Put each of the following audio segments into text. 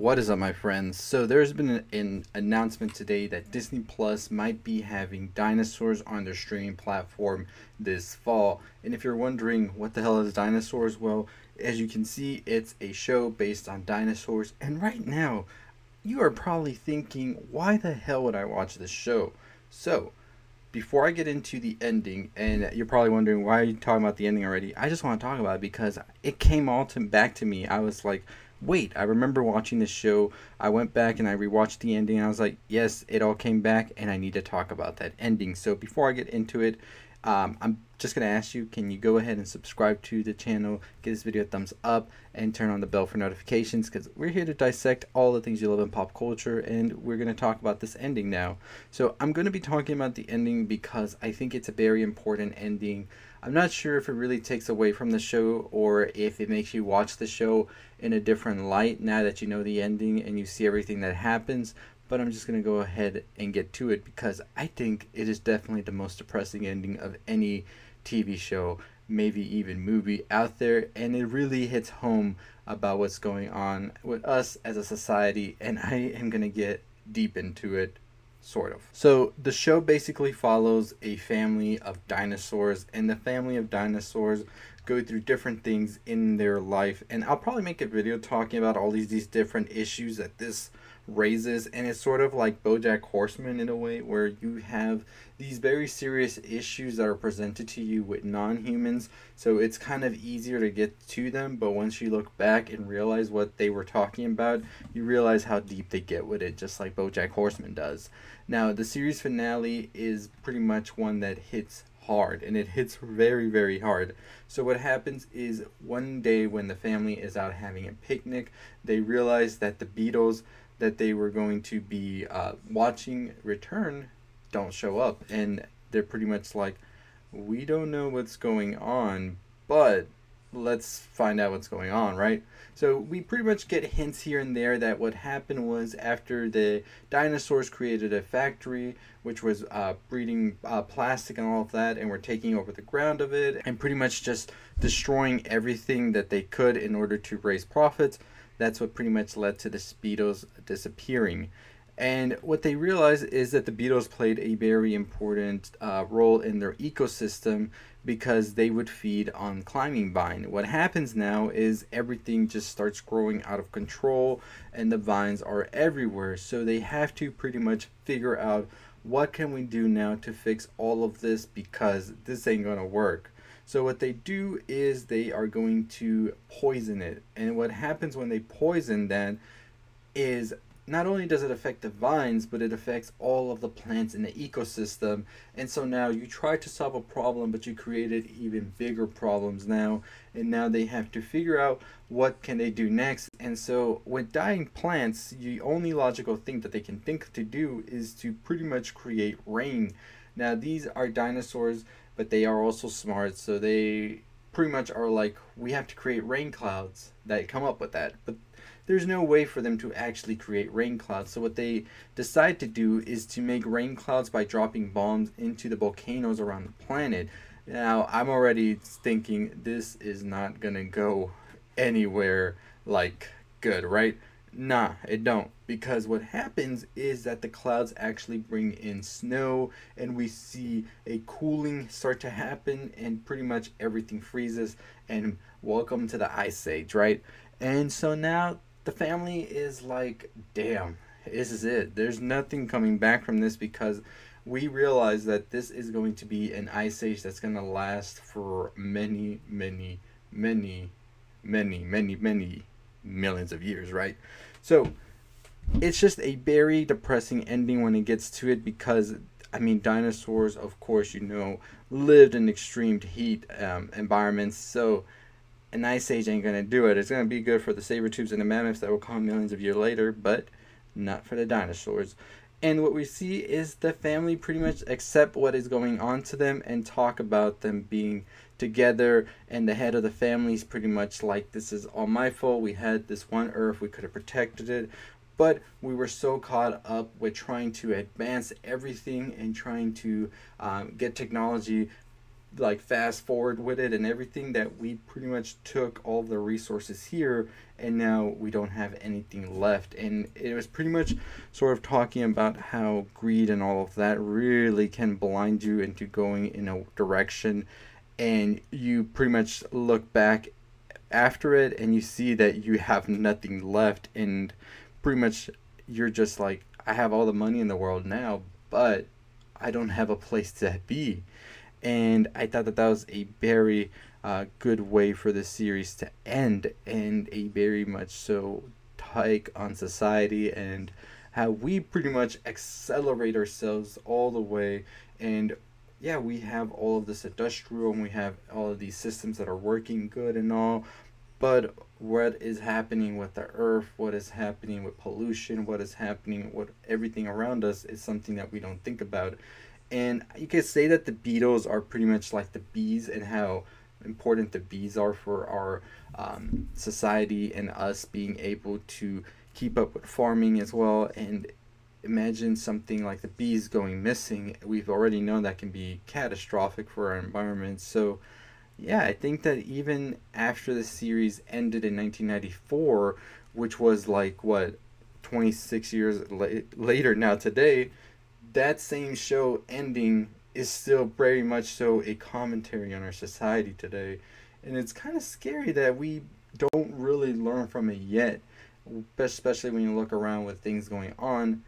What is up, my friends? So, there's been an, an, announcement today that Disney Plus might be having dinosaurs on their streaming platform this fall. And if you're wondering what the hell is dinosaurs, well, as you can see, it's a show based on dinosaurs. And right now, you are probably thinking, why the hell would I watch this show? So, before I get into the ending, and you're probably wondering why are you talking about the ending already? I just want to talk about it because it came all to back to me. I was like, wait, I remember watching this show. I went back and I rewatched the ending. I was like, yes, it all came back, and I need to talk about that ending. So before I get into it, um, I'm just going to ask you can you go ahead and subscribe to the channel, give this video a thumbs up, and turn on the bell for notifications because we're here to dissect all the things you love in pop culture, and we're going to talk about this ending now. So I'm going to be talking about the ending because I think it's a very important ending. I'm not sure if it really takes away from the show or if it makes you watch the show in a different light now that you know the ending and you see everything that happens. But I'm just going to go ahead and get to it because I think it is definitely the most depressing ending of any TV show, maybe even movie out there. And it really hits home about what's going on with us as a society. And I am going to get deep into it sort of. So the show basically follows a family of dinosaurs, and the family of dinosaurs go through different things in their life. And I'll probably make a video talking about all these these different issues that this raises, and it's sort of like BoJack Horseman in a way, where you have these very serious issues that are presented to you with non-humans. So it's kind of easier to get to them, but once you look back and realize what they were talking about, you realize how deep they get with it, just like BoJack Horseman does. Now, the series finale is pretty much one that hits hard and it hits very very hard so what happens is one day when the family is out having a picnic they realize that the beetles that they were going to be uh, watching return don't show up. And they're pretty much like we don't know what's going on but let's find out what's going on right? So we pretty much get hints here and there that what happened was after the dinosaurs created a factory which was uh, breeding uh, plastic and all of that and were taking over the ground of it and pretty much just destroying everything that they could in order to raise profits that's what pretty much led to the beetles disappearing and what they realized is that the beetles played a very important uh, role in their ecosystem because they would feed on climbing vine. What happens now is everything just starts growing out of control and the vines are everywhere. So they have to pretty much figure out what can we do now to fix all of this because this ain't gonna work. So what they do is they are going to poison it. And what happens when they poison that is not only does it affect the vines, but it affects all of the plants in the ecosystem. And so now you try to solve a problem, but you created even bigger problems now. And now they have to figure out what can they do next. And so with dying plants, the only logical thing that they can think to do is to pretty much create rain. Now these are dinosaurs, but they are also smart. So they pretty much are like, we have to create rain clouds that come up with that. But there's no way for them to actually create rain clouds. So what they decide to do is to make rain clouds by dropping bombs into the volcanoes around the planet. Now, I'm already thinking this is not going to go anywhere like good, right? Nah, it don't. Because what happens is that the clouds actually bring in snow and we see a cooling start to happen and pretty much everything freezes and welcome to the ice age, right? And so now the family is like, damn, this is it. There's nothing coming back from this because we realize that this is going to be an ice age that's going to last for many, many, many, many, many, many millions of years, right? So it's just a very depressing ending when it gets to it because I mean, dinosaurs, of course, you know, lived in extreme heat um, environments. So an ice age ain't gonna do it. It's gonna be good for the saber tooths and the mammoths that will come millions of years later, but not for the dinosaurs. And what we see is the family pretty much accept what is going on to them and talk about them being together. And the head of the family is pretty much like, This is all my fault. We had this one earth, we could have protected it. But we were so caught up with trying to advance everything and trying to um, get technology like fast forward with it and everything that we pretty much took all the resources here and now we don't have anything left and it was pretty much sort of talking about how greed and all of that really can blind you into going in a direction and you pretty much look back after it and you see that you have nothing left and pretty much you're just like I have all the money in the world now but I don't have a place to be. And I thought that that was a very uh, good way for the series to end, and a very much so take on society and how we pretty much accelerate ourselves all the way and yeah we have all of this industrial and we have all of these systems that are working good and all but what is happening with the earth what is happening with pollution what is happening with everything around us is something that we don't think about. And you could say that the beetles are pretty much like the bees and how important the bees are for our um, society and us being able to keep up with farming as well. And imagine something like the bees going missing we've already known that can be catastrophic for our environment so yeah i think that even after the series ended in 1994 which was like what 26 years la- later now today that same show ending is still very much so a commentary on our society today. And it's kind of scary that we don't really learn from it yet, especially when you look around with things going on.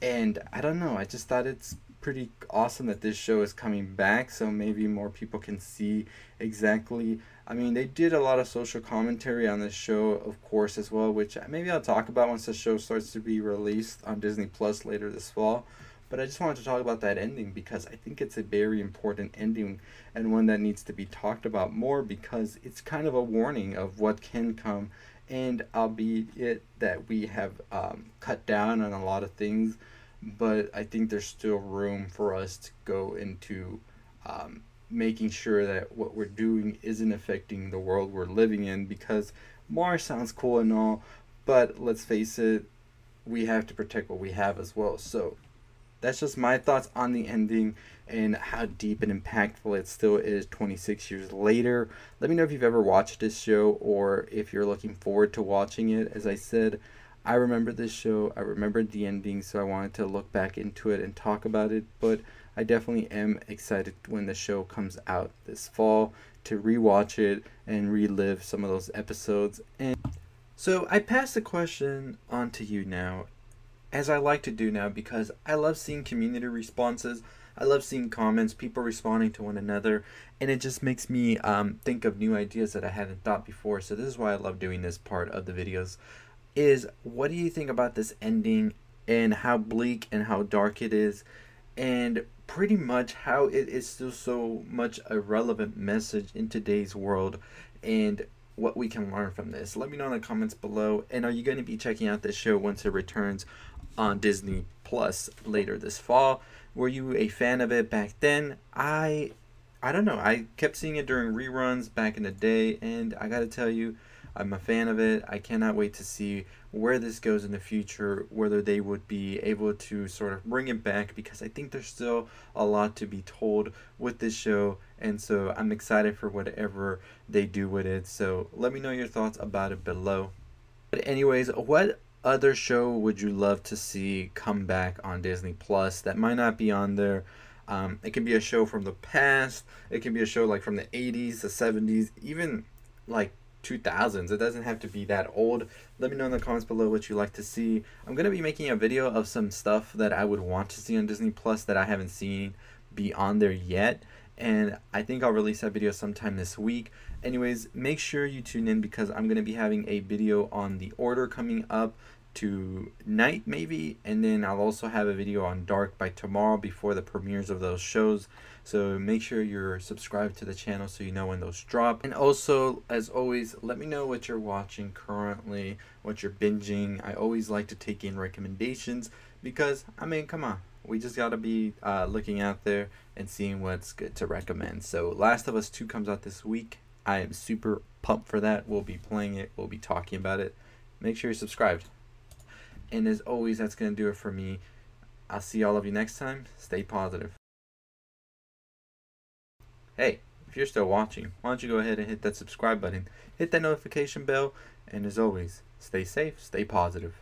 And I don't know, I just thought it's pretty awesome that this show is coming back so maybe more people can see exactly i mean they did a lot of social commentary on this show of course as well which maybe i'll talk about once the show starts to be released on disney plus later this fall but I just wanted to talk about that ending because I think it's a very important ending and one that needs to be talked about more because it's kind of a warning of what can come. And albeit it that we have um, cut down on a lot of things, but I think there's still room for us to go into um, making sure that what we're doing isn't affecting the world we're living in because Mars sounds cool and all, but let's face it, we have to protect what we have as well. So that's just my thoughts on the ending and how deep and impactful it still is 26 years later. Let me know if you've ever watched this show or if you're looking forward to watching it. As I said, I remember this show, I remembered the ending, so I wanted to look back into it and talk about it. But I definitely am excited when the show comes out this fall to rewatch it and relive some of those episodes. And so I pass the question on to you now as I like to do now because I love seeing community responses. I love seeing comments, people responding to one another, and it just makes me um, think of new ideas that I hadn't thought before. So this is why I love doing this part of the videos. Is what do you think about this ending and how bleak and how dark it is, and pretty much how it is still so much a relevant message in today's world, and what we can learn from this. Let me know in the comments below. And are you going to be checking out this show once it returns on Disney Plus later this fall. Were you a fan of it back then? I I don't know. I kept seeing it during reruns back in the day and I got to tell you I'm a fan of it. I cannot wait to see where this goes in the future, whether they would be able to sort of bring it back because I think there's still a lot to be told with this show. And so I'm excited for whatever they do with it. So let me know your thoughts about it below. But anyways, what other show would you love to see come back on Disney Plus that might not be on there? Um, it can be a show from the past. It can be a show like from the 80s, the 70s, even like 2000s. It doesn't have to be that old. Let me know in the comments below what you like to see. I'm going to be making a video of some stuff that I would want to see on Disney Plus that I haven't seen be on there yet. And I think I'll release that video sometime this week. Anyways, make sure you tune in because I'm going to be having a video on the order coming up tonight maybe and then I'll also have a video on Dark by tomorrow before the premieres of those shows. So make sure you're subscribed to the channel so you know when those drop. And also as always let me know what you're watching currently what you're binging. I always like to take in recommendations because I mean come on we just got to be uh, looking out there and seeing what's good to recommend so Last of Us 2 comes out this week I am super pumped for that we'll be playing it we'll be talking about it make sure you're subscribed and as always, that's going to do it for me. I'll see all of you next time. Stay positive. hey, if you're still watching, why don't you go ahead and hit that subscribe button, hit that notification bell, and as always, stay safe, stay positive.